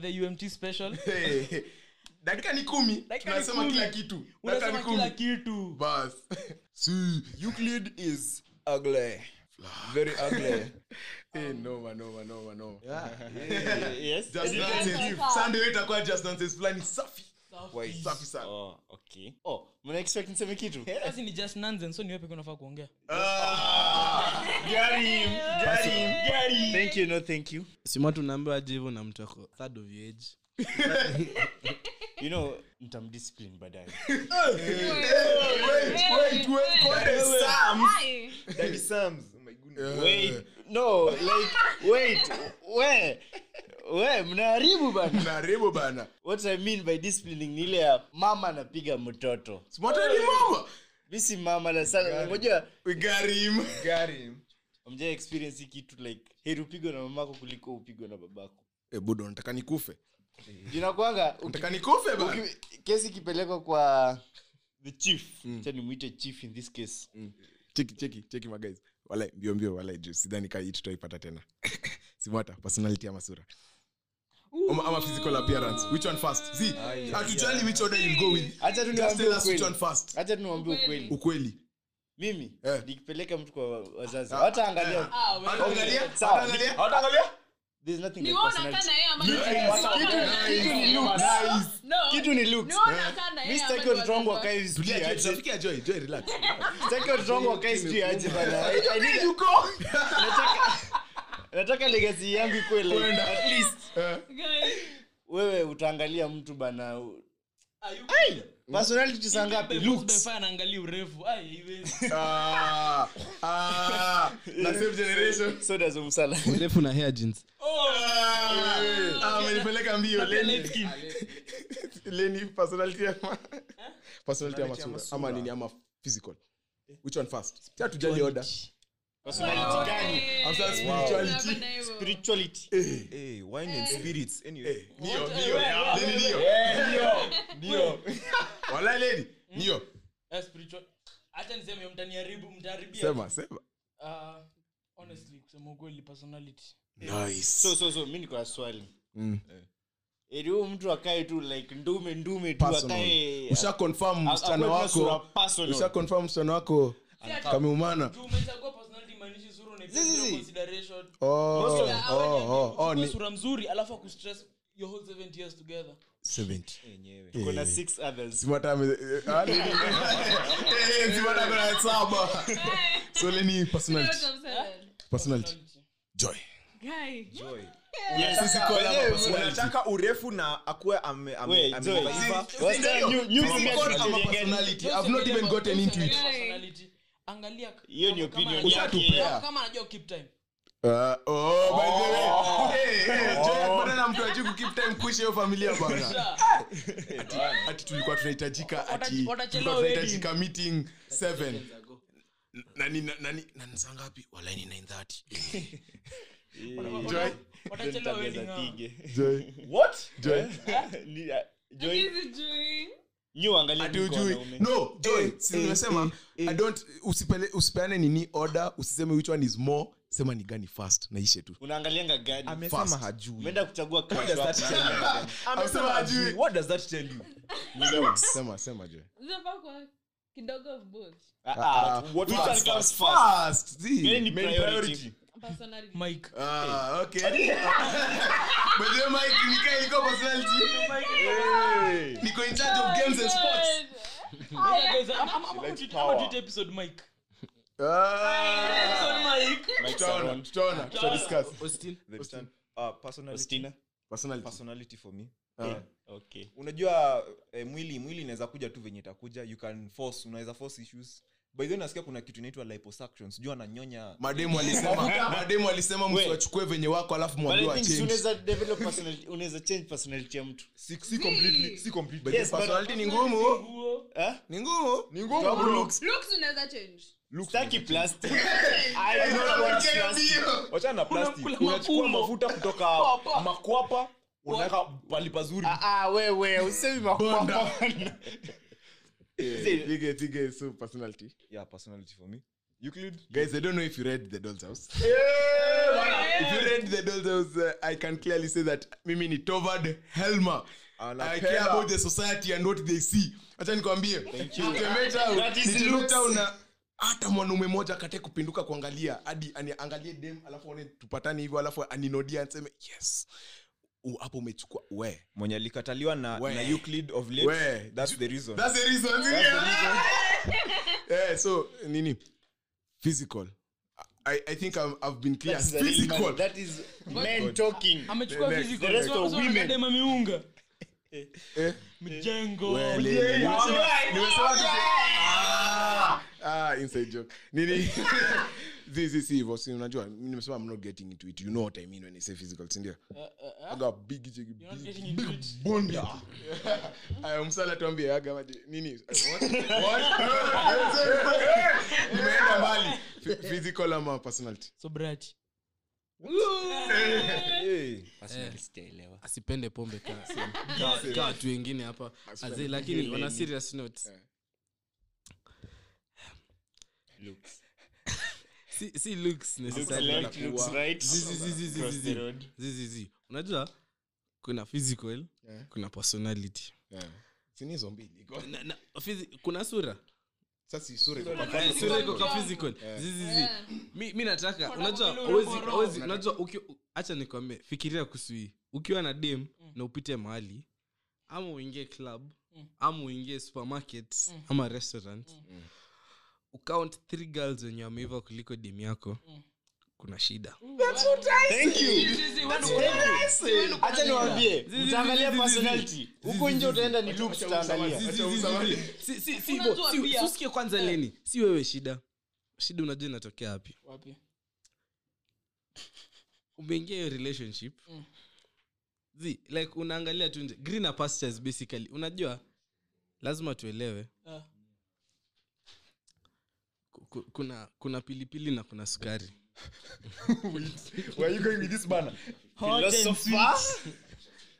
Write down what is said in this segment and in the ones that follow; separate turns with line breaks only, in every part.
the umt special.
Dakika ni kumi tunasema kila kitu. Dakika
unasema kila kitu.
Bas. See
Euclid is ugly. Very ugly.
hey, noma noma noma noma
yes.
Just nonsense sunday itakuwa just nonsense fulani safi? Safi sana.
Oh okay. Oh mna niseme kitu?
Basi ni just nonsense so niwepe kunafaa kuongea?
Thank you no thank you.
Sima tunaambiwa aje hivyo na mtu ako third of age.
You know mtamdiscipline baadaye.
Wait wait wait wait, wait,
wait, wait, Oh my goodness.
wait no like wait we we mnaharibu bana.
Mnaharibu bana.
What i mean by disciplining ni ile ya mama anapiga mtoto.
Smata ni mama.
Mi si mama na sana ngoja
we got him.
Got him.
experience hii kitu like heri upigwe na mamako kuliko upigwe na babako.
Eh budo nataka nikufe.
Jinakwanga
nataka nikufe bana.
kesi ikipelekwa kwa the chief cha nimwite chief in this case.
Cheki cheki cheki maguys wala mbio mbio wala juu sidhani kaa hii tutaipata tena. Simwata personality ama sura. Ama, ama physical appearance. Which one first? See hatujali which order you go with?
Acha tu niwaambie
which one first.
Hacha tuniwambie ukweli.
ukweli.
Mimi
Eh.
nikipeleka mtu kwa wazazi. Hata
Angalia,
Sawa.
angalia.
There's nothing like personality. Kitu ni looks.
No.
kitu ni looks.
Ni wewe unakaa na
mi
yeye
sitaki
ama ni
watoto wangu
wazazi
wakae
Tulia,
sijui
Joy,
aje
tutafikia Joy, Joy, relax.
sitaki watoto wangu wakae sijui aje bana. I- I need- nataka nataka legacy yangu at least. Wewe utaangalia mtu bana personality saa ngapi? looks.
Anaangalia urefu. Ai, haiwezi.
Ah, ah, na same generation.
so does umsala
urefu na hair jeans.
Ah, amenipeleka mbio
Pia
Lenny.
light skin.
Lenny, personality ama personality ama sura ama nini ama physical. Which one first? Si hatujali order.
Personality. Gani
I'm spirituality.
Spirituality.
Hey, wine and spirits. Anyway.
ndio ndio Lenny ndio ndio wala Lenny ndio
Eh, spiritual. Acha niseme hiyo mtaniharibu mtaharibia
sema sema.
Ah, honestly kusema ukweli personality.
Nice.
So so so mi niko na swali.
Mm.
Eri huyu mtu akae tu like ndume ndume tu akae
usha confirm msichana wako. usha confirm msichana wako kameumana.
umechagua personality maanishi sura unaipea
Zizi,
consideration.
oh oh oh oh ni
sura mzuri alafu akustress your whole 70 years together
70
Enyewe.
kuna six others.
Simata ame eh,
unataka urefu na akuwe
angalia
Hiyo ni
kama- kama
opinion yake.
Kama anajua keep time
Uh, oh, by the way. Hey, hey, Joy akipata na mtu ajui kukeep time kuishi hiyo familia bana. Ati, ati tulikuwa tunahitajika ati tulikuwa tunahitajika meeting 7 nani nani nani saa ngapi? Wala 9:30 Joy. Joy
What?
Joy
Ni- ah, Joy,
Hizi
angalia
ati
tu
ujui.
wanaume.
no Joy si nimesema i don't usipele usipeane nini order usiseme which one is more sema ni gani fast naishe tu
unaangalianga gani
amesema hajui
umeenda kuchagua
What does that tell you?
Amesema
Amesema
hajui.
hajui. What does that tell you?
sema sema Joy
kidogo both.
Ah, ah,
what
which one
comes
comes
first?
first?
fast see
Main
priority?
priority.
Personality.
mike
Ah, okay. But then Mike, Nika ilikuwa personality. Niko in charge of games and sports.
Yeah, guys, I'm- I'm- I'm- I'm
likes
treat-
power.
I'm treat episode mike
Ah.
Mike
Tutaona,
Saron.
tutaona, tutadiscuss.
Austin
The stand- uh? Personality.
Personality.
For me.
Ah.
Okay.
unajua eh, mwili mwili inaweza kuja tu venye itakuja. You can force unaweza force issues. By nasikia kuna kitu inaitwa liposuction. Sijui ananyonya
mademu alisema mademu alisema msiwachukue venye wako alafu change
personality- unaweza change personality ya mtu.
Si, si completely si completely.
Yes,
personality ni ngumu.
Eh?
ni ngumu
ni ngumu
looks.
Looks unaweza change.
Wachana mafuta. kutoka makwapa. unaweka pali pazuri.
Ah, ah, wewe usemi makwapa
Eh, pige pige so personality.
Yeah personality for me. Euclid?
guys i don't know if you read the doll's house. If you read the doll's house uh, i can clearly say that mimi ni Tovard helmer I care about the society and what they see. Acha nikwambie. Temeta,
That is
ni Temeta una hata mwanaume moja akatae kupinduka kuangalia hadi aniangalie dem alafu one tupatane hivyo alafu aninodia anseme yes U- hapo umechukua we
mwenye alikataliwa na,
We.
na Euclid of Lips,
We.
that's the reason.
That's the reason. yeah, so nini physical I, I think I'm, I've been clear.
That is
Physical.
man. That is men talking.
amechukua
The
physical.
the rest
Sio-
of women.
Nicodemus ameunga
Eh?
mjengo
nimesema- Ah! Inside joke. Nini? Zi, zi, si hivyo, si unajua nimesema i'm not getting into it. You know what i mean when i say physical sindio aga big cheki,
You're
big,
getting into
bonda aya msala tuambie aga waje, nini? What? What? Nimeenda mbali physical ama personality?
Sobriety
Hey.
asipende pombe ka ka- ka watu wengine hapa. Lakini on a serious note si, si looks
Looks
necessarily.
left, looks right.
Zi, zi, zi, zi, zi,
Cross
zi,
the
zi.
Road.
Zi, looks necessarily unajua kuna physical kuna personality.
Yeah. Sini hizo mbili
na, na, fizi, kuna sura.
Si
mi, nataka unajua hacha nikwambie fikiria kusui ukiwa na dem na upite mahali ama uingie club ama uingie supermarket ama restaurant ukaunt three girls wenye wameiva kuliko dem yako kuna shida.
Hacha niwambie
zi.
personality. Huko nje utaenda ni looks utaangalia.
Si- si- si- si- si- si-
Unajua
si-
pia-
si- usikie kwanza leni. Si wewe shida. Shida unajua inatokea hapi
wapi?
Umeingia hiyo relationship. Zi like unaangalia tu nje. Greener pastures basically. Unajua lazima tuelewe.
Ah.
Ku- ku- kuna kuna pilipili na kuna sukari
Where are you going with this banner?
Philosopher.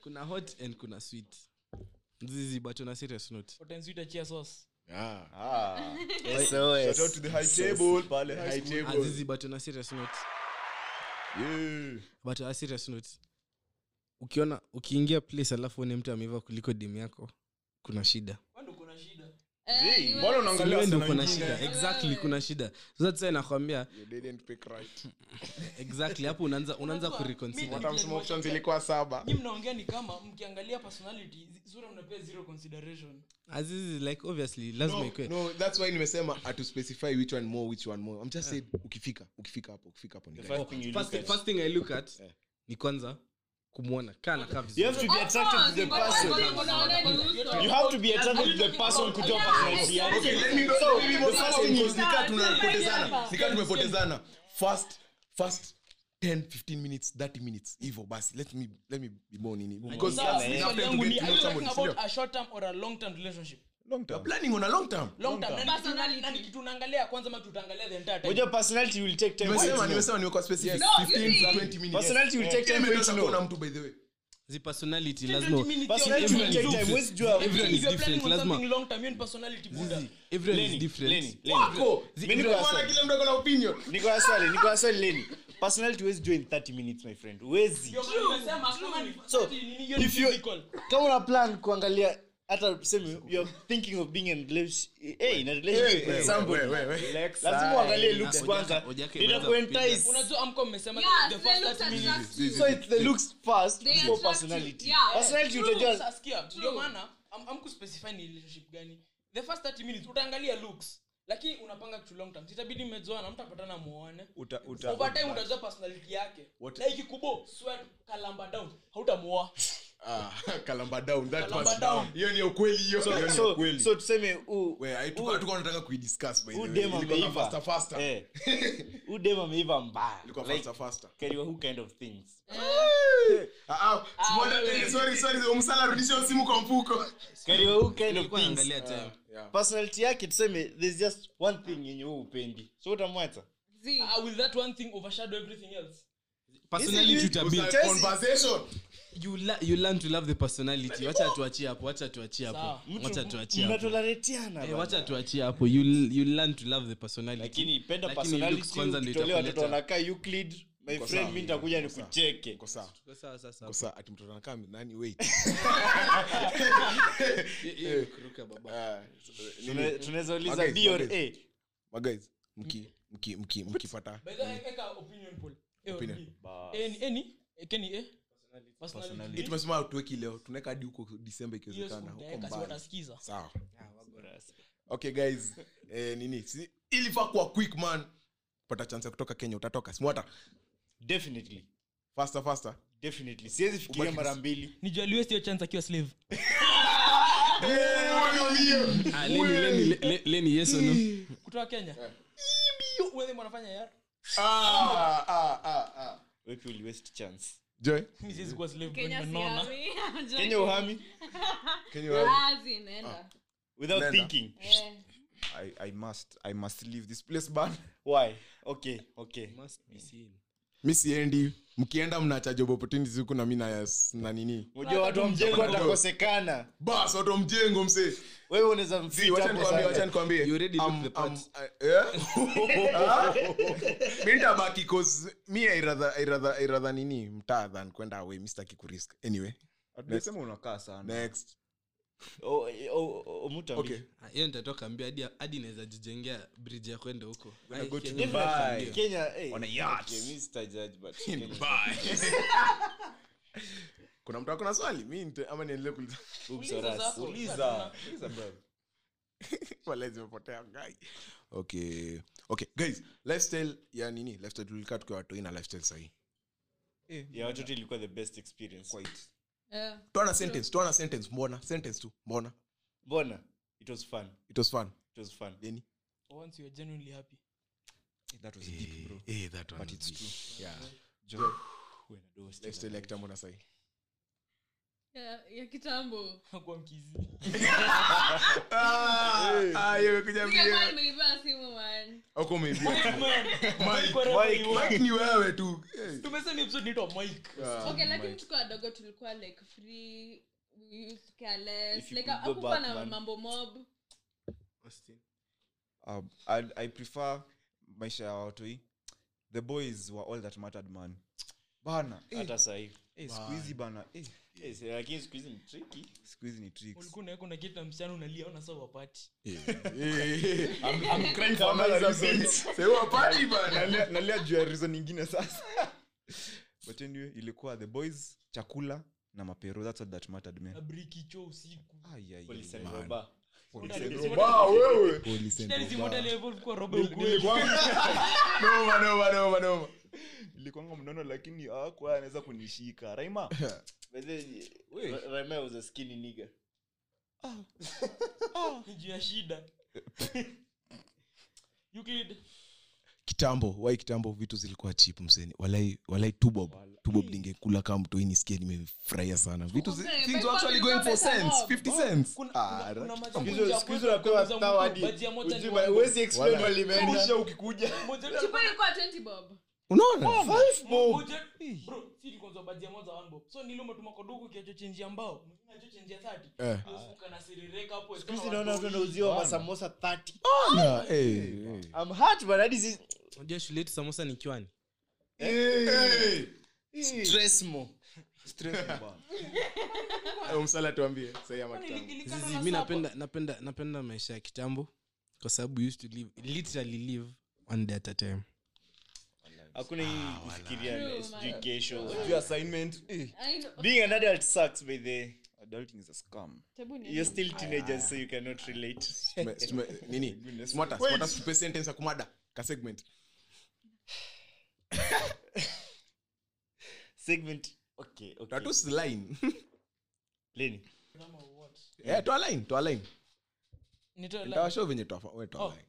kuna hot and kuna sweet zizi but on a serious note
Potenzuita
Ah.
Ah.
SOS.
Shout out to the high table, pale high table.
azizi but on a serious note
Yeah.
but on a serious note ukiona ukiingia place alafu une mtu ameiva kuliko dimu yako kuna shida
Bado kuna shida
Zii,
Mbona
Si
unaangalia
wewe ndio
wasichana
kuna shida. Exactly kuna shida. Sasa sasa nakwambia.
You didn't pick right.
exactly hapo unaanza unaanza kureconsider.
Mimi-
What some options ilikuwa saba.
mnaongea ni kama mkiangalia personality sura mnapea zero consideration.
Azizi like obviously lazima
No,
ikwe
no, that's why nimesema atu specify which one more which one more. I'm just saying ukifika ukifika hapo ukifika hapo ni
The
gani.
first
first,
look at.
first thing i look at ni kwanza kumwona kana kaa
You have to be attracted to the person. You have to be attracted to the person kujua personality yake.
Okay, let me go-
So, the first thing is-
nika tunapotezana nika tumepotezana first first 10 15 minutes 30 minutes hivyo basi. Let me let me be more nini because
Sasa,
enough time to get to know somebody
about a short term or a long term relationship
Long
You're planning on a long term.
Long term.
Term.
na ni na- kitu unaangalia kwanza ma tutaangalia the entire time.
Unajua personality will take time
nimesema nimesema nimekuwa specific.
No,
15
you
20 minutes.
Personality will take time to know.
kuna mtu by the way.
Zi personality
20
lazima
minutes,
Personality
you're
will
planning
take
to-
time. Huwezi jua-
Everyone
If
is
you're planning
different,
on
lazima-
something long term, hiyo ni personality buda
everyone
Lenny,
is different.
Lenny, Lenny.
wako!
Mimi niko na
Mbona
swali.
kila mtu ako na opinion.
Niko na swali, Lenny. Personality huwezi jua in 30 minutes my friend. Huwezi. So, if you- kama una plan kuangalia hata tuseme youare thinking of being in lazima uangalie looks kwanza.
Ojaka
Ndio
imeanza
kuentice.
unajua amko mmesema
Yeah,
the
they
first
looked
30
at
minutes.
that.
so it's the looks first before personality.
Yeah.
personality
True,
utajua
sasa sikia, ndio maana am- amkuspecify ni relationship gani. The first 30 minutes utaangalia looks. Lakini unapanga kitu long term. Itabidi mmezoana mtapatana muone.
Uta- uta-
over time utajua personality yake. Na ikikubo sweat kalamba down hautamuoa
Ah, kalamba down that
Kalamba
was
down.
hiyo ni ukweli hiyo Hiyo ni ukweli.
so tuseme u
We, I- tuko- tuko tunataka kuidiscuss by the way.
dem ameiva.
faster, faster.
eh. U dem ameiva mbaya.
Ilikuwa
like
faster, faster.
kariwa who kind of things.
Ah, ah, simwona- sorry, sorry, umsala rudisha simu kwa mfuko.
Kariwa who kind of things.
naangalia time
personality yake tuseme there's just one thing yenye wewe upendi so utamwacha.
Ah, that one thing overshadow everything else
personality utabili you, la- you learn to love the personality. Wacha tuachie hapo wacha tuachie hapo. Wacha tuachie hapo.
mnatolaretiana
Eh, wacha tuachie hapo. You, you learn to love the personality.
Lakini penda personality
kwanza ndio
ukitolea watoto wanakaa euclid my
Uko
friend
sawa.
nitakuja nikucheke.
Uko sawa.
Tuko sawa
sawa. Ati mtoto anakaa nani? Wait.
Hiyo- hiyo ni kuruka baba
tunaweza uliza
Magays,
B or
magays.
A.
Maguys, mki mki mki mkipata.
opinion poll. A? Personality.
hii tumesema tuweki leo tunaweka hadi huko disemba ikiwezekana
siku
huko
nitaeka, si
mbali.
watasikiza.
sawa. Okay guys eh, nini? Si, ilifaa kuwa quick man. Pata chance ya kutoka kenya utatoka. Simwata?
Definitely.
faster faster.
Definitely. siwezi fikiria mara mbili.
Ni Joel chance akiwa slave.
Ah, leni
kutoka kenya? Mwanafanya
ah, ah, ah, ah.
wepi uli waste chance
joy
Mimi siwezi kuwa slave
Kenya
when nimeona.
siami. I'm joking.
kenya uhami
Can you help?
Ah, zinaenda.
without
Nenda.
thinking
Eh.
I, I must I must leave this place but
why okay okay
must be seen
mi siendi mkienda mnacha job opportunities huku na mi na na nini?
Unajua watu wa mjengo watakosekana.
Bas watu wa mjengo msee.
Wewe unaweza
Si, wacha nikwambie, wacha nikwambie.
You already
Um,
the part.
um, uh, yeah? Mi nitabaki 'cause mi I rather- I rather- I rather nini? Mtaa than kwenda away mi sitaki kurisk anyway
unakaa sana.
next
hiyo nitatoka mbio hadi hadi naweza jijengea bridge ya kwenda huko.
Eh,
kuna mtu akona swali? Mi ama niendelee kuuliza zimepotea okay. Okay guys lifestyle ya nini? Lifestyle tulikaa tukiwa watoi na lifestyle sahii.
Ya watoto ilikuwa the best experience.
Quite.
Eh.
tuana sentence tuana sentence. Mbona? Sentence tu. Mbona?
Mbona? It was fun.
It was fun.
It was fun.
Deni?
Once you are genuinely happy.
Eh, that was deep, bro.
Eh, that one
But it's
deep.
true.
Yeah.
Jo-
lifestyle ya kitambo na sahii
sai? Ya kitambo.
Kwa mkizi.
Ah, hiyo ni wewe tu.
Okay lakini tukiwa wadogo tulikuwa like free like na mambo mob.
Um, I, I prefer maisha ya watoi the boys were all that mattered man. Bana eh,
hata sahii.
Eh, siku hizi bana. Eh,
lakini siku hizi ni tricky.
Siku hizi ni
ulikuwa unaweka na kitu na msichana unalia una sawa wapati
Nalia- nalia juu ya reason ingine sasa. But anyway ilikuwa the boys chakula na mapero. That's all that mattered man.
Brikicho usiku.
Ai, ai, ai,
Police
ai.
and robber. Ilikuwanga mnono lakini akuwa anaweza kunishika. Raima? Raima was a skinny nigger.
juu ya shida. Euclid,
kitambo wai kitambo vitu zilikuwa chip mseni walai walai tubob tubob ningekula kama mtu nisikie nimefurahia sana. Vitu zi- things were actually going for cents 50 cents. Ah.
Ukikuja
Moja-
ilikuwa 20 bob
unaona?
Ya 30
Eh.
Hiyo siku kanasirireka hapo,
Siku hizi
kama
naona watu wanauziwa masamosa 30.
Ona, eh,
shule yetu samosa ni kiwani.
Msala tuambie
mi napenda napenda napenda maisha ya kitambo kwa sababu used to live literally live one day at a time
hakuna hii kufikiria sijui kesho.
Assignment. Eh,
being an adult sucks by the
adulting is a scam.
You're still teenagers so you cannot relate.
Nini? Smarter smarter tupe sentence akumada ka segment.
Segment. Okay okay.
That was the line.
Lini
Kama what?
eh toa line to line
Nitoe line.
nitawashow venye
to
line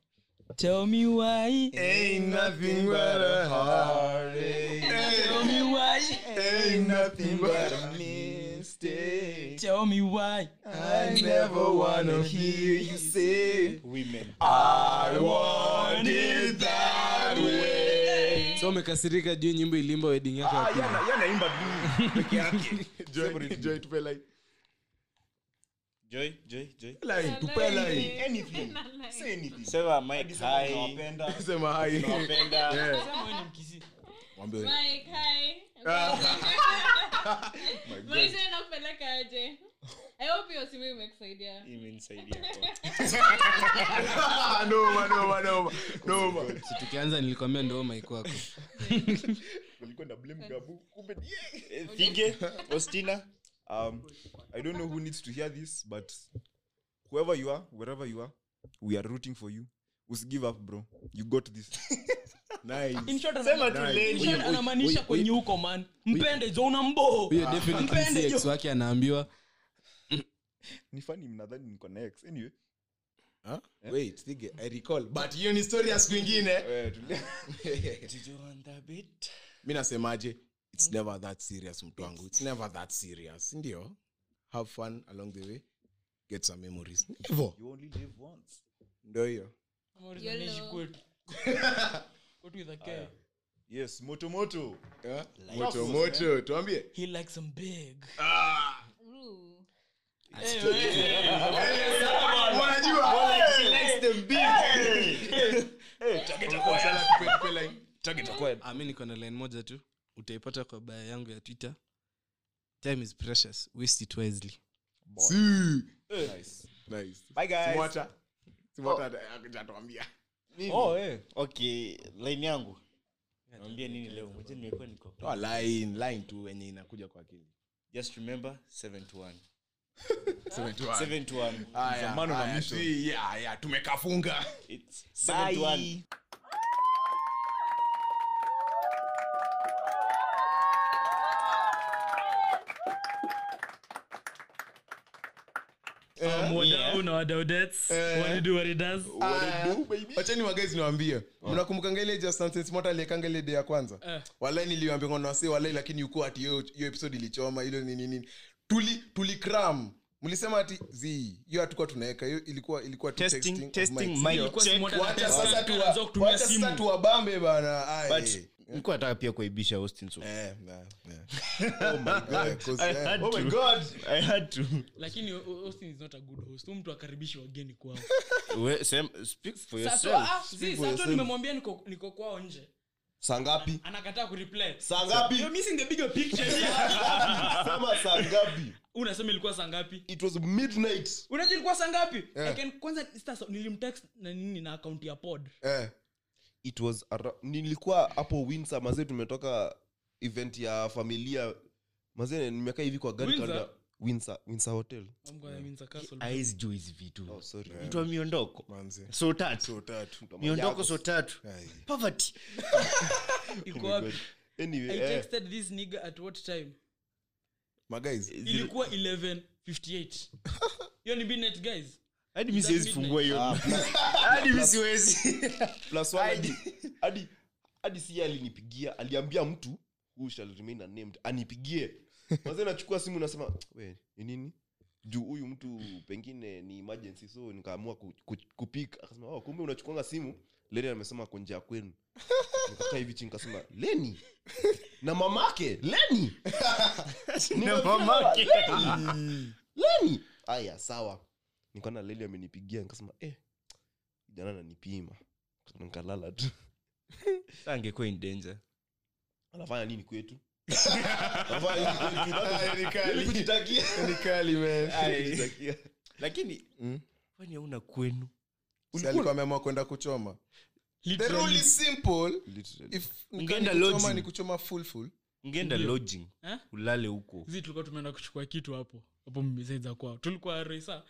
Tell me why.
ain't nothing but a
Tell me why.
ain't nothing but
a mistake
Tell me why.
I never wanna hear you say
women
I want it that way.
so umekasirika juu nyimbo ilimba wedding yako ya
Ah,
pili.
yanaimba peke yake
Joy- tupe.
Joy joy joy
Line, tupe line.
anything say anything
sema mike hi.
Sema hi.
nawapenda
Sema wewe ni mkisi
Mwambie,
Mike, hi. Maisha yanakupeleka aje? I hope hiyo simu imekusaidia.
imenisaidia
"Ah, noma, noma, noma, noma."
Si tukianza nilikwambia ndio mike wako
Nilikuwa na blame Gabu, kumbe yeye.
Eh, ostina
um, i don't know who needs to hear this but whoever you are wherever you are we are rooting for you. Usigive up bro. You got this.
Anamaanisha kwenye huko man. Mpende jo una mbo
huyo definitely
Mpende
si
jo.
ex wake anaambiwa.
Ni fani mnadhani niko next anyway.
Huh? Wait, sige, I recall. But hiyo ni story ya siku ingine.
Eh,
mi nasemaje its never that serious mtu wangu. Its never that serious. Ndio? Have fun along the way. Get some memories. Hivo
you only live once.
Ndo hiyo.
Yes motomoto moto.
Eh? moto moto. tuambie.
He likes some big.
Ooh.
Mi niko na line moja tu utaipata kwa baya yangu ya twitter. Time is precious. Waste it wisely.
Si.
nice.
Nice.
bye guys.
Simwata. Simwata ata-
oh eh. Okay line yangu. Naambia nini leo? moja nimekuwa niko.
Toa line line tu wenye inakuja kwa akili.
Just remember 7 to 1
71.
7 to 1
Aya,
Zamano na
aya,
mission.
si, yeah, yeah, tumekafunga
it's 7 to 1
Wadau na wadaudettes, wanna do what it does.
wachani wagaizi niwambie mnakumbukanga ile just something smart aliyekanga ile day ya kwanza?
Eh.
walai lakini yuko ati hiyo ilichoma ilo nini nini? Tuli tuli cram. Mlisema ati zi hiyo hatukuwa tunaweka hiyo ilikuwa
testing testing nilikuwa nataka pia kuaibisha Austin so
Eh, nah, yeah. Oh my God, 'cause,
I
eh,
had
oh my
to.
God.
i had to.
Lakini O- austin is not a good host. Huyu mtu akaribishi wageni kwao.
We, Sam, speak for
Sato-
yourself.
ah, si, Sato nimemwambia niko niko kwao nje.
Saa ngapi?
Anakataa kureply
saa ngapi?
You're missing the bigger picture.
Sema saa ngapi?
Unasema ilikuwa saa ngapi?
It was midnight.
Unajua ilikuwa saa ngapi? I can- kwanza sasa nilimtext na nini na akaunti ya pod.
Eh,
it was ara- nilikuwa hapo winsa mazee tumetoka event ya familia. Mazee nimekaa hivi kwa gari
Windsor?
winsa winsa hotel.
I'm castle.
juu hizi vitu.
Oh, sorry
mtu wa miondoko.
Manze.
so tatu.
So tatu.
miondoko so tatu.
Ai.
poverty.
Iko wapi?
Anyway
i
eh,
texted this nigga at what time?
Maguys,
ilikuwa 1158 hiyo ni midnight guys
hadi mi siwezi fungua hiyo. Hadi mi siwezi.
plus one hadi. hadi hadi si alinipigia aliambia mtu who shall remain unnamed? Anipigie. Mazee nachukua simu nasema we ni nini? Juu huyu mtu pengine ni emergency so nikaamua ku, ku, kupik akasema oh, kumbe unachukuanga simu. Leni amesema ako njia kwenu. Nikakaa hivi chini kasema leni? Na mamake leni.
Na mamake.
Leni. Aya sawa nikaona leli amenipigia nikasema eh jana nanipima nkalala tu.
Angekuwa in danger.
Anafanya nini kwetu?
Lakini
Mm.
kwani auna kwenu?
Ameamua kwenda kuchoma? The rule is simple.
Literally.
if
Ungeenda
ni kuchoma ni kuchoma full full
ungeenda lodging
Eh?
ulale huko.
Zi tulikuwa tumeenda kuchukua kitu hapo hapo mmesaiza kwao tulikuwa reisa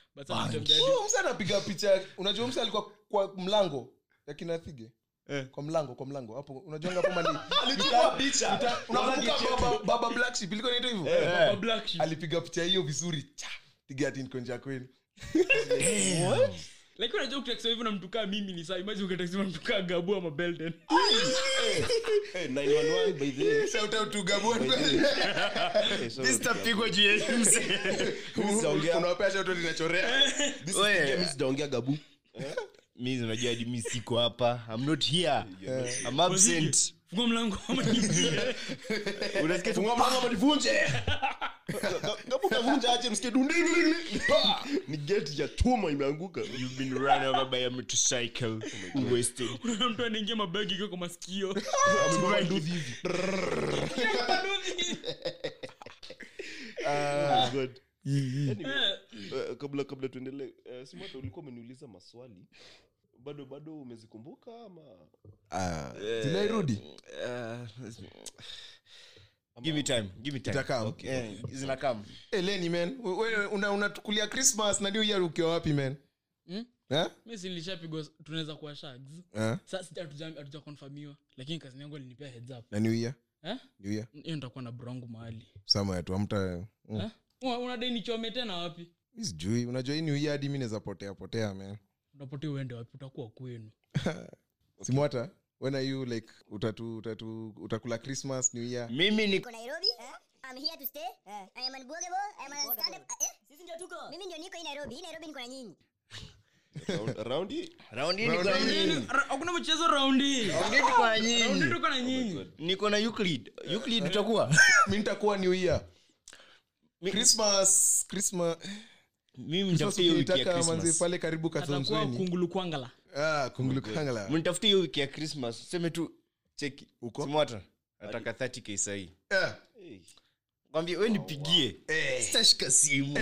msa anapiga picha unajua msa alikuwa kwa mlango ya kinathige kwa mlango kwa mlango hapo unajuanga hapo mali
Alichukua picha.
Unakumbuka baba baba black sheep ilikuwa inaitwa hivyo?
Baba Black Sheep.
alipiga picha hiyo vizuri cha piga ati niko nje ya kweli
lakini unajua ukitaksiwa hivyo na mtu kaa mimi ni saa imagine ukitaksiwa na mtu kaa gabu ama belden
Eh, 911 by the way.
shout out to Gabon.
Eh, sorry.
tapigwa juu ya mse
Sijaongea-
unawapea shout out inachorea
This is the game, sijaongea gabu
mi unajua hadi mi siko hapa. I'm not here. I'm absent.
Fungua mlango ama niingie.
unasikia tu-
kama utavunja ache msikie pa ni gate ya chuma imeanguka.
You've been run over by a motorcycle. Wasted.
Kuna mtu anaingia mabegi ikiwa kwa masikio.
Amebeba nduthi hivi Ah, good. Anyway, uh, kabla kabla tuendelee uh, simata ulikuwa umeniuliza maswali bado bado umezikumbuka ama
Ah, zinairudi
give me time give me time
Itakam.
okay. eh, zinakam
eleni man wewe una- unatukulia christmas na new year ukiwa wapi man
Hmm?
Eh?
mi silishapigwa tunaweza kuwa shags
Eh?
sasa hatuja konfamiwa lakini kazi yangu alinipea heads up
na new year
eh?
new year
hiyo nitakuwa na brongu mahali
sama tu amta mm.
eh? Unadai nichome tena wapi
Mi sijui unajua hii new year hadi mi naweza potea potea man
unapotea uende wapi? Utakuwa kwenu.
Simwata when are you like utatu, utatu, utakula christmas new year?
Mimi ni
Niko Nairobi. I'm here to stay. I am unbogable. I am stand up. Eh? Sisi ndio tuko. Mimi ndio niko hii Nairobi. Hii Nairobi niko na nyinyi.
Niko na nyinyi.
Hakuna mchezo raundi
round niko na
raundi
nyinyi.
na nyinyi.
Niko na euclid. Euclid utakuwa
nitakuwa new year. Christmas christmas
mimi
Christmas
mtafutie hiyo wiki ya
ukitaka manzi
christmas.
pale karibu
atakuwa
kathonsweni
kungulu kwangala
ah, kungulukangala
mnitafutie hiyo wiki ya krismas seme tu cheki
Uko?
simwata nataka 30 k sahii.
Eh,
kwambia we nipigie. Sitashika simu.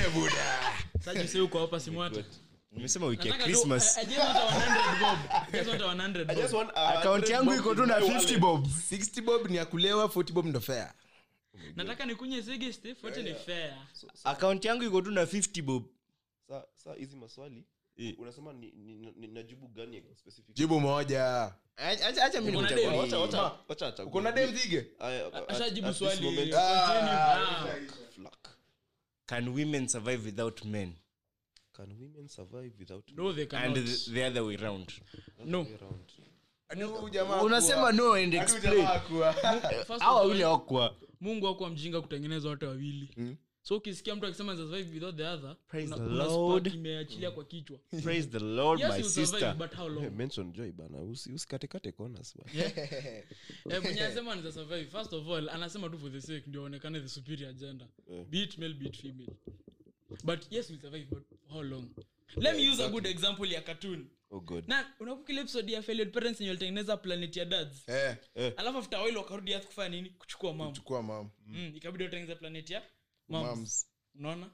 Sajuse uko hapa simwata
nimesema wiki ya christmas.
I- I just want a 100 bob. I just want a 100
I just
bob.
want a
akaunti yangu iko tu na
bob in my
50 bob.
60 bob ni ya kulewa 40 bob ndo fair
nataka nikunye ni fair
akaunti yangu iko tu na 50 bob
Sa- sa hizi maswali unasema ni, ni, ni, ni najibu gani specific
jibu moja.
Acha acha mimi
Uko acha
wacha- wacha achague.
uko na dem
ashajibu swali
moment,
Continue. Ah.
flack.
can women survive without men?
Can women survive without
no they
and the, the other way round.
No.
unasema no and explain. hawa wili wakwa
mungu akuwa mjinga kutengeneza wote wawili.
Mm.
So ukisikia mtu akisema survive without the other
Praise the Lord.
spark imeachilia kwa kichwa.
Praise the lord
yes
my sister.
but how
Hey, mention joy bana. Usi- usikatekate corners bana.
eh mwenye anasema anaweza survive. First of all anasema tu for the sake ndio aonekane the superior gender. Be it male be it female. But yes we survive but how long? Let me use a good example ya cartoon.
Oh God.
na unakumbuka ile episode ya failed parents yenye walitengeneza planet ya dads?
Eh,
alafu after while wakarudi earth kufanya nini? Kuchukua mam
chukua mam
mm, ikabidi watengeneza planet ya moms unaona?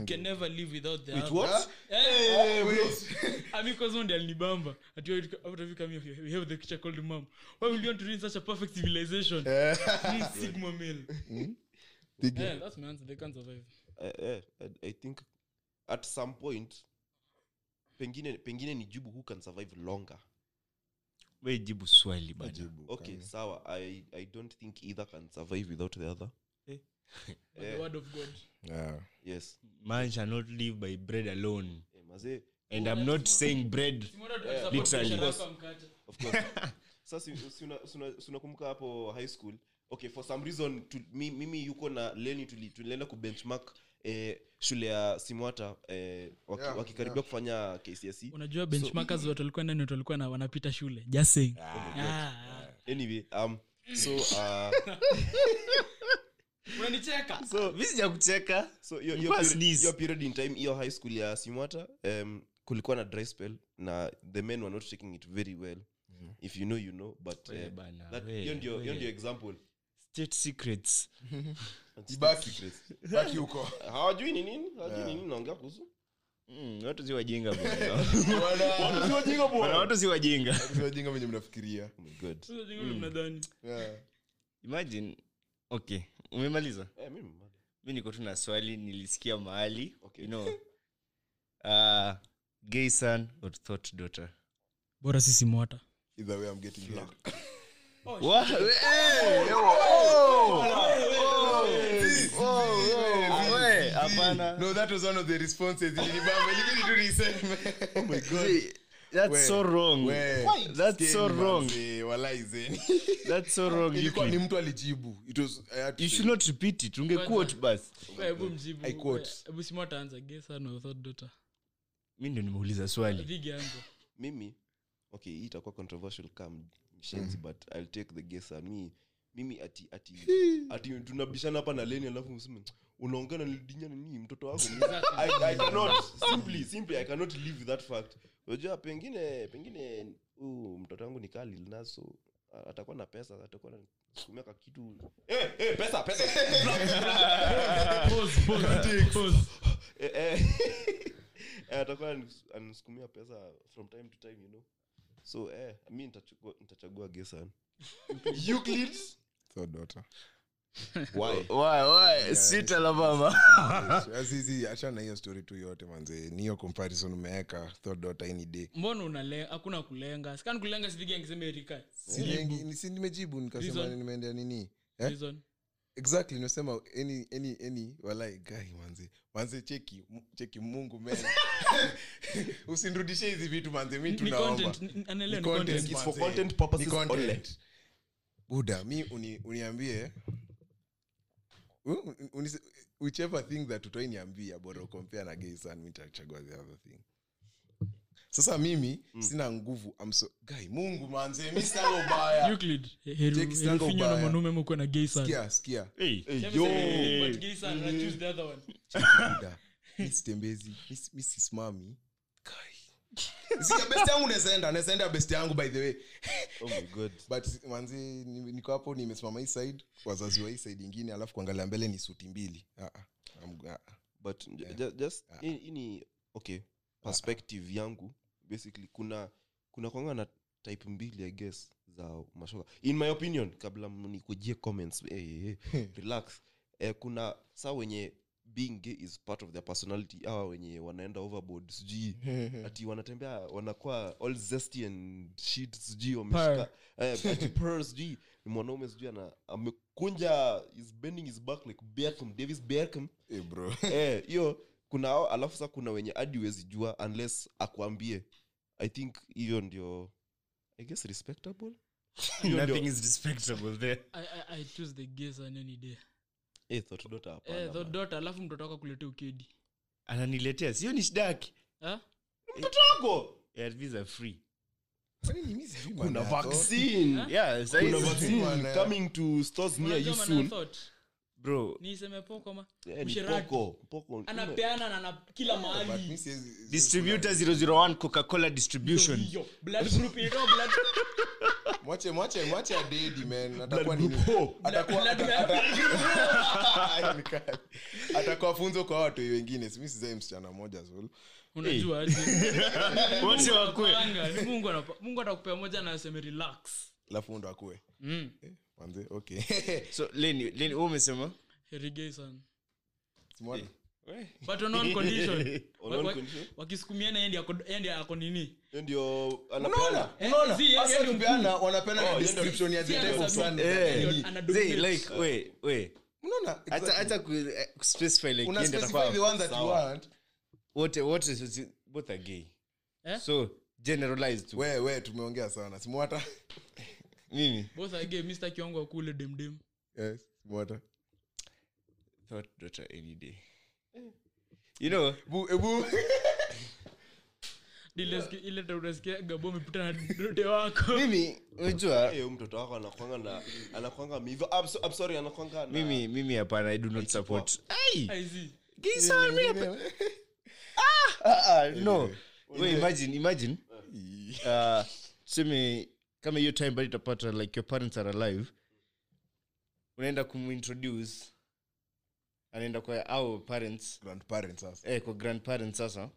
You can never live without the
Wait,
other.
what?
amikozondi alinibamba. Ati why it- out of you come here, we have the creature called mom why will you want to ruin such a perfect civilization? Mm, sigma male.
Dhige.
yeah, that's my answer they can't survive.
Eh, eh, I- I think at some point pengine pengine ni jibu who can survive longer.
We jibu swali bana.
Jibu,
okay
kama.
sawa. I, i don't think either can survive without the other
But the word of god.
Yeah.
yes.
Man shall not live by bread alone.
Hey, mazee
and i'm not saying bread Literally.
of course. Sasa unakumbuka hapo high school? Okay for some reason to, mi, mimi yuko na leni tuli- tulienda kubenchmark eh, shule ya simwata eh, waki,
Yeah,
wakikaribia kufanya kcse
unajua benchmarkers wote walikuwa ndani watu walikuwa na wanapita shule. Just saying. Ah,
anyway um, so uh,
unanicheka?
So
mi sija kucheka
so hiyo- hiyo period-
sneeze.
hiyo period in time hiyo high school ya simwata um, kulikuwa na dry spell na the men were not taking it very well. If you know you know but eh,
bana,
that-
we,
hiyo ndio hiyo
we.
ndio example.
State secrets.
Ibaki. Baki. huko.
Hawajui ni nini hawajui ni nini naongea kuhusu.
Mm, watu si wajinga bwana.
Wana-
Bwana, watu si wajinga.
Watu wajinga venye mnafikiria.
Oh my god
Sasa jingo mnadhani.
Yeah.
imagine okay umemaliza
eh,
mi niko tu na swali nilisikia mahali
Okay.
you know, uh, gay son or thought daughter
bora sisi mwata
Either way, I'm getting head.
What? Hey! We, hapana
No, that was one of the responses. Ilinibamba, ilibidi tu niseme.
See, that's
We,
so wrong.
we,
that's so wrong.
manze, walai zeni.
that's so wrong
Ilikuwa ni mtu alijibu. It was- I had to
you
say.
should not repeat it. Ungequote basi
hebu mjibu.
I quote.
hebu si mwata anza gesa no daughter.
Mi ndo nimeuliza swali.
Vige
mimi okay hii itakuwa controversial kam shenzi but i'll take the guess and me. Mimi ati ati ati tunabishana hapa na leni alafu mseme unaongea na lidinya nini mtoto wako I, I cannot simply simply i cannot live with that fact unajua pengine pengine huu mtoto wangu ni kali naso atakuwa na pesa atakuwa na kumia ka kitu eh eh pesa pesa
Pause, pause, pause.
eh, eh. Eh, atakuwa anis- anisukumia pesa from time to time you know so eh, mi nitachagua nitachagua gesan euclid
So, daughter.
why?
Why, why? Sweet Alabama.
Azizi, achana hiyo story tu yote manze. Niyo comparison umeweka thought daughter any day.
Mbona unalenga hakuna kulenga? Sikani kulenga sivigi angisema erika.
Silengi- ni- si nimejibu nikasema nimeendea nini? Eh?
reason.
Exactly nimesema any any any walai gai manze. Manze cheki cheki mungu men usinrudishe hizi vitu manze mi tunaomba buda mi uni, uniambie whichever thing that utoi niambia bora ukompea na gay sana mi nitachagua the other thing. Sasa mimi sina nguvu I'm so, guy mungu manze mi sina ubaya.
Euclid, heru-
Jake Stango
herufinyo na
ubaya.
mwanaume mkuwe na gay son.
sikia sikia
Hey,
best yangu naezaenda naezaenda best yangu by the way.
Oh my God.
but manzi ni- niko hapo nimesimama hii side wazazi wa hii side ingine alafu kuangalia mbele ni suti mbili.
But ju- just hii hii ni okay perspective yangu basically kuna kuna kwanga na type mbili i guess za mashoga. In my opinion kabla nikujie comments hey, eh, eh, relax. Eh, kuna saa wenye being gay is part of their personality. Awa wenye wanaenda overboard sijui. Ati wanatembea wanakuwa all zesty and shit sijui wameshika eh, ati sijui. Ni mwanaume sijui ana amekunja is bending his back like Beckham Davis Beckham.
Hey bro.
Eh hiyo kuna hao alafu sa kuna wenye hadi huwezi jua unless akuambie. I think hiyo ndio i guess respectable.
Nothing is respectable there.
I- I- I choose the gays on any day.
Eh, thought daughter
Eh, the alafu mtoto wako akuletea ukedi.
Ananiletea sio ni shida yake
Eh?
Wako!
ARVs are free.
Kwani ni mimi sijui
kuna vaccine.
Yeah
kuna vaccine coming to stores near you soon.
bro.
Niiseme poko ma?
Eh, poko, poko.
anapeana na na kila mahali.
distributor 001 coca-cola distribution.
Hiyo, blood group inaitwa blood
mwache mwache mwache adedi man. Atakuwa nini? Atakuwa funzo kwa watu wengine. Simi sizae msichana moja zulu
unajua
wote wakwe
mungu mungu atakupea moja na aseme relax.
Lafu ndo akue.
Mm.
manze okay.
So leni leni wewe umesema?
Herigei sana. Son
Simwona?
But on one condition.
On
Wa- wa-
condition?
wakisukumiana yeye ako- yeye nini?
Hiyo ndio anapeana.
Eh,
unaona?
yeye ndio
tupeana wanapena
Oh,
na
yeye ndio-
description ya the
si
type of
anasema-
son
Eh.
Nini?
ana dominate.
like we we.
Unaona?
Hata hata ku eh, specify like
una
yenda
specify the
takuwa
one that you
Sawa.
want.
Wote wote sisi- both are gay.
Eh?
so generalize tu
we we tumeongea sana. Simwata.
Mimi
both are gay mr kiongo akule demdem
yes simwata.
Thought daughter any day you know?
Bu ebu
Ile sikia- ile ta- unasikia gabo amepita na dote wako.
Mimi unajua?
Eh, mtoto wako anakwanga na anakwanga mivo I'm, sorry anakwanga na
mimi mimi hapana i do not support. Ah! Ah no. We imagine imagine. Uh kama hiyo time bado utapata like your parents are alive unaenda kumintroduce anaenda kwa au parents.
Grandparents sasa.
Eh, kwa grandparents sasa.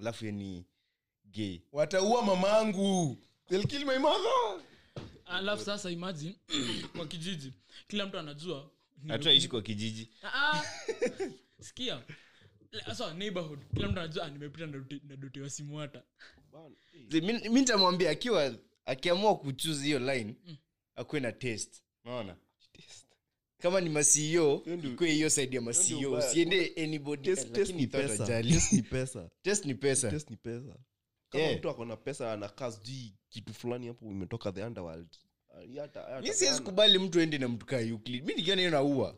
Alafu ye ni gay.
Wataua mamangu. They'll kill my mother.
Alafu sasa imagine kwa kijiji kila mtu anajua
hatutaishi kwa kijiji.
Ah, ah. sikia. Sasa neighborhood kila mtu anajua ah, nimepita na dote- na dote wa simwata
Zi- mi mi nitamwambia akiwa akiamua kuchuzi hiyo line akuwe na test naona kama ni masio ikwe hiyo saidi ya masio
ubaya.
usiende anybody
Test- test
lakini
ni
thought
pesa. kama mtu anakaa sijui kitu fulani hapo imetoka the underworld.
Mi siwezi kubali mtu ende na mtu kaa Euclid. mi nikiona hiyo naua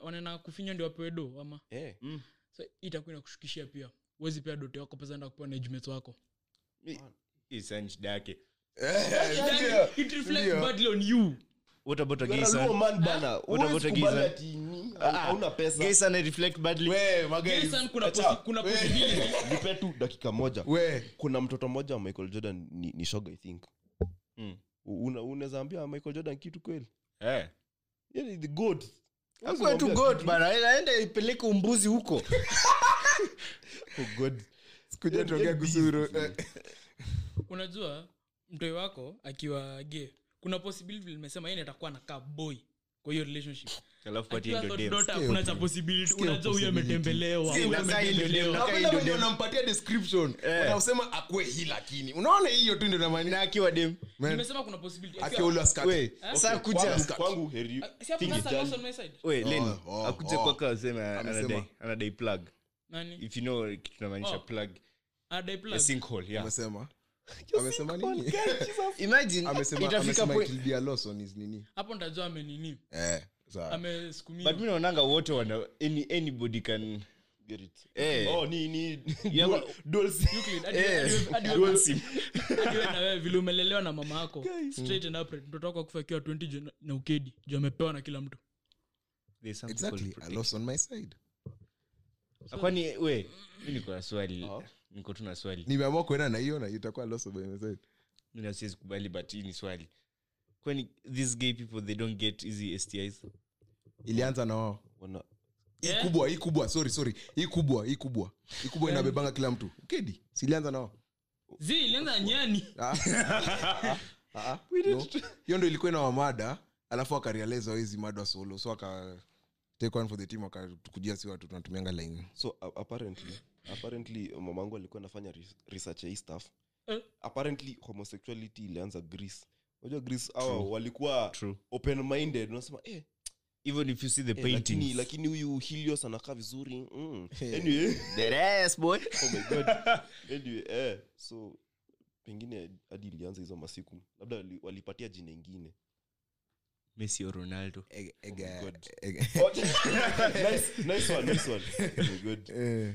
wanaenda kufinywa ndio wapewedo ama?
Eh,
so itakuwa inakushukishia pia wezi pea dote wako pesa enda kupewa na wako.
Hii sana shida yake.
Yani, it reflects badly on you.
What about a gay
are a low
son
man
about a gay son?
hauna pesa.
Gay son reflect badly.
We maguys
Yes, and kuna posi- kuna possibility
nipe tu dakika moja.
We
kuna mtoto mmoja wa michael jordan ni, ni shoga i think.
Mm.
Una- unaweza ambia michael jordan kitu kweli?
Eh.
Yani the goat. Huwezi
goat bana. Aende ipeleke umbuzi huko
Oh, God.
tuongea kusuru
unajua mtoi wako akiwa ge kuna possibility vile nimesema yeye atakuwa anakaa boy kwa hiyo relationship.
Alafu patie
Akiwa
dem
daughter, cha possibility. Unajua huyu ametembelewa.
Si,
huyu
nakaa hii ndio dem,
ametembelewa.
nakaa hii
napenda
ndio
venye
dem.
unampatia description. Unausema akwe hii lakini. Unaona hiyo tu ndio namaanisha
na akiwa dem.
Nimesema kuna possibility.
Akiwa
Akiwa-
we saa kuja
Kwangu- kwangu heri
si hapo sasa on my side.
we leni akuje kwaka anadai anadai plug
Nani?
if you know kitu tunamaanisha
Oh.
plug
die plug.
a sinkhole yeah
amesema amesema nini
imagine
amesema
itafika
amesema
point
it be a loss on his nini
hapo ntajua amenini
eh sawa
amesukumia
but mi naonanga wote wana any, anybody can
Get it.
Eh.
Oh, ni- ni-
Yeah,
dual-
but-
dual sim.
Euclid, hadi-
Eh,
hadi- hadi-
dual sim.
hadi wewe na wewe vile umelelewa na mama yako straight and upright mtoto wako akufa akiwa 20 juu na- ukedi juu amepewa na kila mtu
There's
exactly a
protect.
loss on my side
kwani we mi niko na swali. Niko tu na swali.
Nimeamua kuenda na hiyo na itakuwa loss on my side.
Mi na siwezi kubali but hii ni swali. Kwani these gay people they don't get easy stis
ilianza na wao.
Wana-
hii
Yeah.
kubwa hii kubwa sorry sorry. Hii kubwa hii kubwa. Hii kubwa inabebanga kila mtu. Kedi silianza nao
zi ilianza na nyani.
Ah. Ah, no. hiyo ndo ilikuwa na wamada alafu akarealize hizi mada solo so aka take one for the team akatukujia si watu tunatumianga line.
So apparently apparently mamangu alikuwa anafanya res- research ya hii stuff.
Eh.
apparently homosexuality ilianza greece. Unajua greece awa walikuwa
True.
open minded unasema eh,
even if you see the
eh, lakini
paintings.
lakini huyu helios anakaa vizuri. Mm. anyway.
That ass, boy.
Oh my god. Anyway eh, so pengine hadi ilianza hizo masiku. Labda wali- walipatia jina ingine
messi or ronaldo.
Ega- ega-
God.
ega-
nice, nice one, nice one. My god.
eh.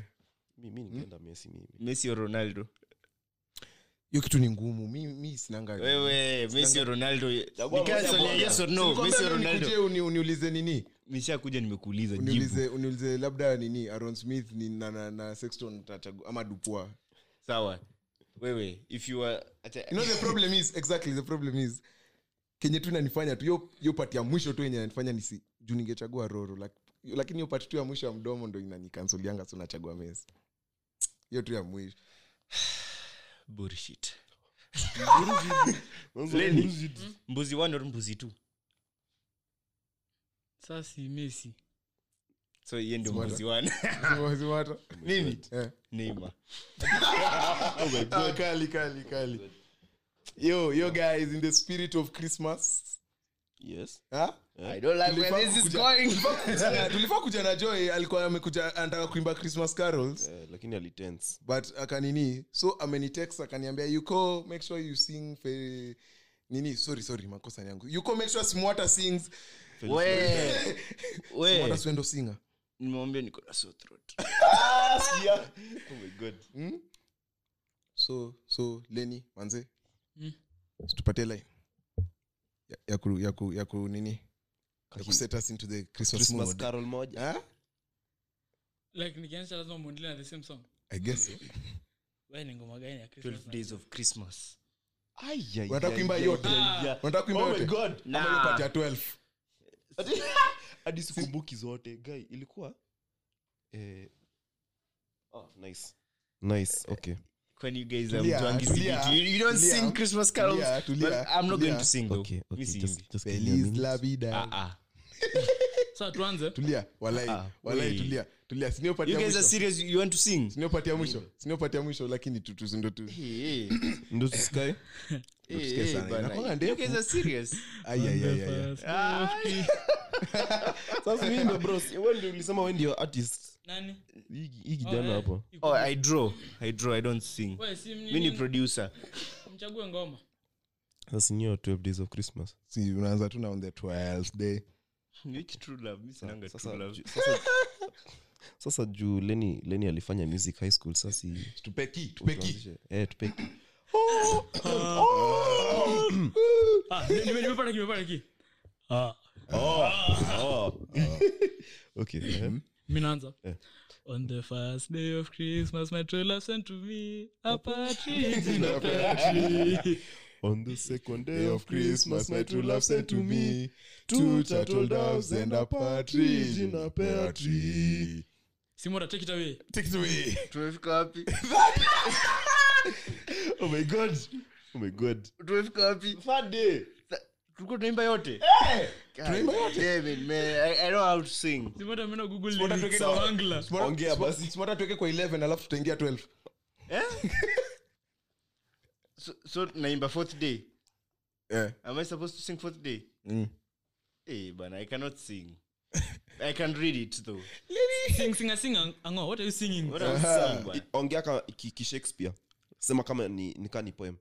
messi mimi
messi or ronaldo?
Hiyo kitu ni ngumu. Mi, mi sinanga
wewe messi or ronaldo?
Chagua
Nikaa
moja
swali ya
moja.
yes or no?
Nilikwambia
messi or
leo
ronaldo?
nikuje uni- uniulize nini?
Nishakuja nimekuuliza
uniulize uniulize labda nini? Aron smith ni na, na, na sexton ama dupua
sawa. Wewe if you are
you know the problem is exactly the problem is kenye tu inanifanya tu hiyo- hiyo pati ya mwisho tu yenye nanifanya nisi juu ningechagua roro lak- lakini hiyo pati tu ya mwisho ya mdomo ndo inanikansolianga so nachagua mesi hiyo tu ya mwisho.
Bullshit. Lenny.
mbuzi.
mbuzi one or mbuzi two?
Sasi mesi
so hiye ndio
Smart.
mbuzi one.
Zima-
mimi
Eh.
neymar.
Ah, kali kali kali yo yo guys in the spirit of christmas.
Yes.
Huh?
i
Tulifaa
where this is
kukuja-
going.
Tulifaa- tulifaa kuja na joy alikuwa amekuja anataka kuimba christmas carols.
Eh, lakini alitense
but akanini so amenitext akaniambia yuko make sure you sing fe, nini sorry sorry makosa yangu. Yuko make sure simwata sings. Simwata singer.
Nimewambia niko na sore throat.
Oh my god.
Hmm? so so leni manze
Mm.
tupatie line ya, ya, ku, ya, ku, ya ku nini? Ya ku us into the christmas,
christmas
mood
carol moja
huh?
like nikianisha lazima muendelee na the same song.
I guess. So.
we ni ngoma gani ya Christmas
12 days of christmas.
Ai, ai,
unataka kuimba yote?
ai, ai.
unataka kuimba
Oh
yote? Ama hiyo ya 12
hadi sikumbuki zote. Guy ilikuwa eh, oh, nice. Nice okay
when you guys
Tulia,
are mtwangi
tulia,
CBT, you, you don't
tulia,
sing christmas carols
tulia, tulia,
but i'm not
tulia.
going to sing though.
Okay, okay just, just give me a
feliz
minute.
la vida
ah ah.
Sa tuanze.
Tulia walai
Ah,
walai
wait.
tulia tulia
you guys are
mwisho.
serious? You want to sing?
Mwisho siniopatia mwisho lakini tutuzindo tu
hey,
ndo tusikae?
Hey,
Tusikie
hey,
sana.
bana.
Inakuanga
You
ndefu.
guys are serious.
Ai, ai, ai, ai, ai.
Ah,
sasa mimi ndio bros. Wewe ndio ulisema wewe ndio artist.
Nani?
Hii hii kijana
eh,
hapo.
Oh i draw. I draw i don't sing. Mimi ni producer.
Mchague ngoma.
Sasa ni 12 days of christmas.
Si unaanza tu na on the 12th day.
Which true love? mimi sinanga true love.
sasa, sasa juu leni leni alifanya music high school. Sasi
tupeki tupeki
eh, tupeki
Ah, nime- nimepata ki, nimepata ki. Ah,
okay eh.
mi naanza
Eh.
on the first day of christmas my true love sent to me a partridge in a pear tree
on the second
day of christmas my true love sent to me two turtle doves and a partridge in a pear tree.
Simora take it away.
Take it away.
Tumefika wapi
oh my god. Oh my god.
Tumefika wapi Sa- tulikuwa tunaimba yote?
Tuweke kwa-
wangla
Simota-
Ongea
Simota-
basi.
Simota tuweke kwa 11 alafu tutaingia 12
so, so naimba fourth day?
Yeah.
am i supposed to sing fourth day?
Mm.
hey bana i cannot sing. I can read it though.
Sing sing sing ango what are you singing?
What are you singing?
ongea kama ki, ki shakespeare. Sema kama ni ni poem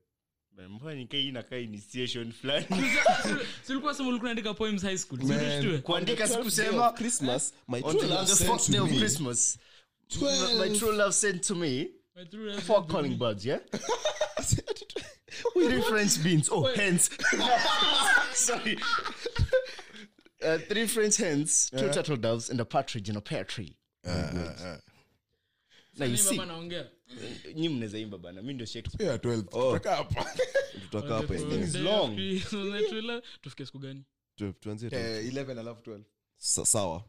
kuandika sikusema beans. Oh sorry. Uh, three french hens two turtle doves and a partridge in a pear tree. Uh,
uh, anaongea
nyi mnaweza imba bana mi ndio shakespeare
yeah 12 tutakaa hapa
tutakaa hapa
On the
engine.
first
is
day
long.
of Christmas, my true love- tufike siku gani
Tu- tuanzie tu.
Eh, 11 alafu 12
Sa- sawa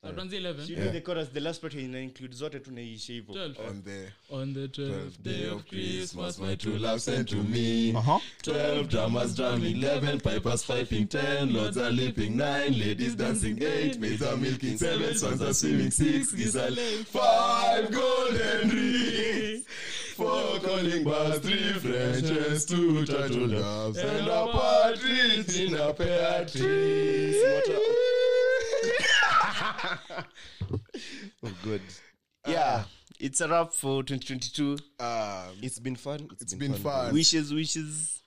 Tuanzie 11
You do the chorus, the last part ina include zote tunaiisha hivyo.
12
on the
on the 12th day of christmas my true
true
love
love sent to me.
Uh-huh.
12 drummers drumming, 11 pipers piping, 10 lords are leaping, 9 ladies dancing, 8 maids are milking, 7 swans are swimming, 6 geese are laying, 5 golden rings, 4 calling birds, 3 Frenches, 2 turtle doves, and a partridge in a pear tree.
oh good.
yeah it's a wrap for 2022
Um,
it's been fun.
It's been fun.
wishes wishes.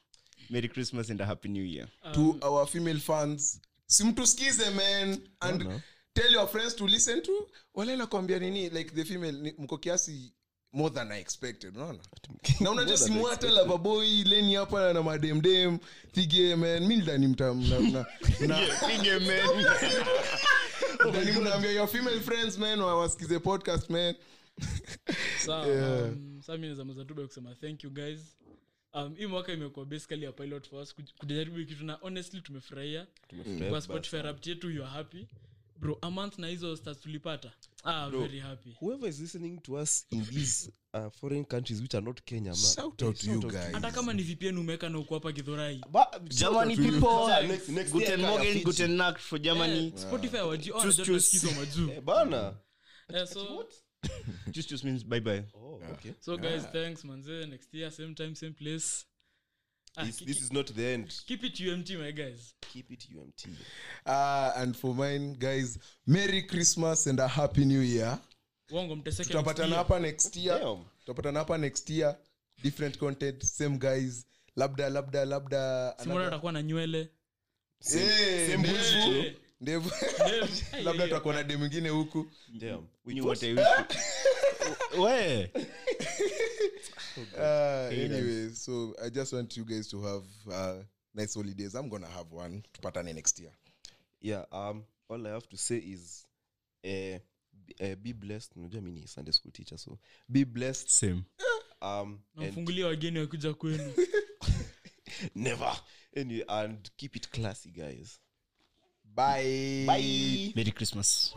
Merry christmas and a happy new year.
To our female fans simtuskize man and
Bwana.
tell your friends to listen to wale nakwambia nini like the female mko kiasi more than i expected unaona? Na unajua simu hata lavaboy leni hapa na mademdem thige man. Mi ndani mta ndani mnaambia your female friends man wawasikize podcast man.
Sawa um, sa mi nazamaza tu by kusema thank you guys. Um, hii mwaka imekuwa basically a pilot for us. Kujaribu kitu na honestly tumefurahia. Kwa spotify rapt yetu you are happy bro a month na hizo stars tulipata. Ah very happy.
whoever is listening to us in these uh, foreign countries which are not kenya man,
shout out to you guys.
Hata kama ni vpn umeweka na uko hapa githurai.
Germany people
Next- next
guten morgen guten nacht for germany.
Yeah, spotify waji
Chus,
wanajua
chus.
tunasikiza
Eh, bana.
Yeah, so
just just means bye bye
oh, okay.
So guys thanks manze. Next year same time same place ah,
this, this is not the end.
keep it umt my guys.
Keep it umt
uh, and for mine guys merry christmas and a happy new year. Tutapatana hapa next year. Tutapatana hapa next year. Different content same guys. Labda labda labda
simona atakuwa na nywele.
Ndevu. labda tutakuwa na de mwingine huku
To- we
uh, anyway so i just want you guys to have uh, nice holidays. I'm gonna have one tupatane next year.
Yeah um all i have to say is uh, uh, be blessed. Unajua mi ni sunday school teacher so be blessed.
Same.
Um and
namfungulia wageni wakuja kwenu.
Never. Anyway and keep it classy guys.
Bye.
Merry christmas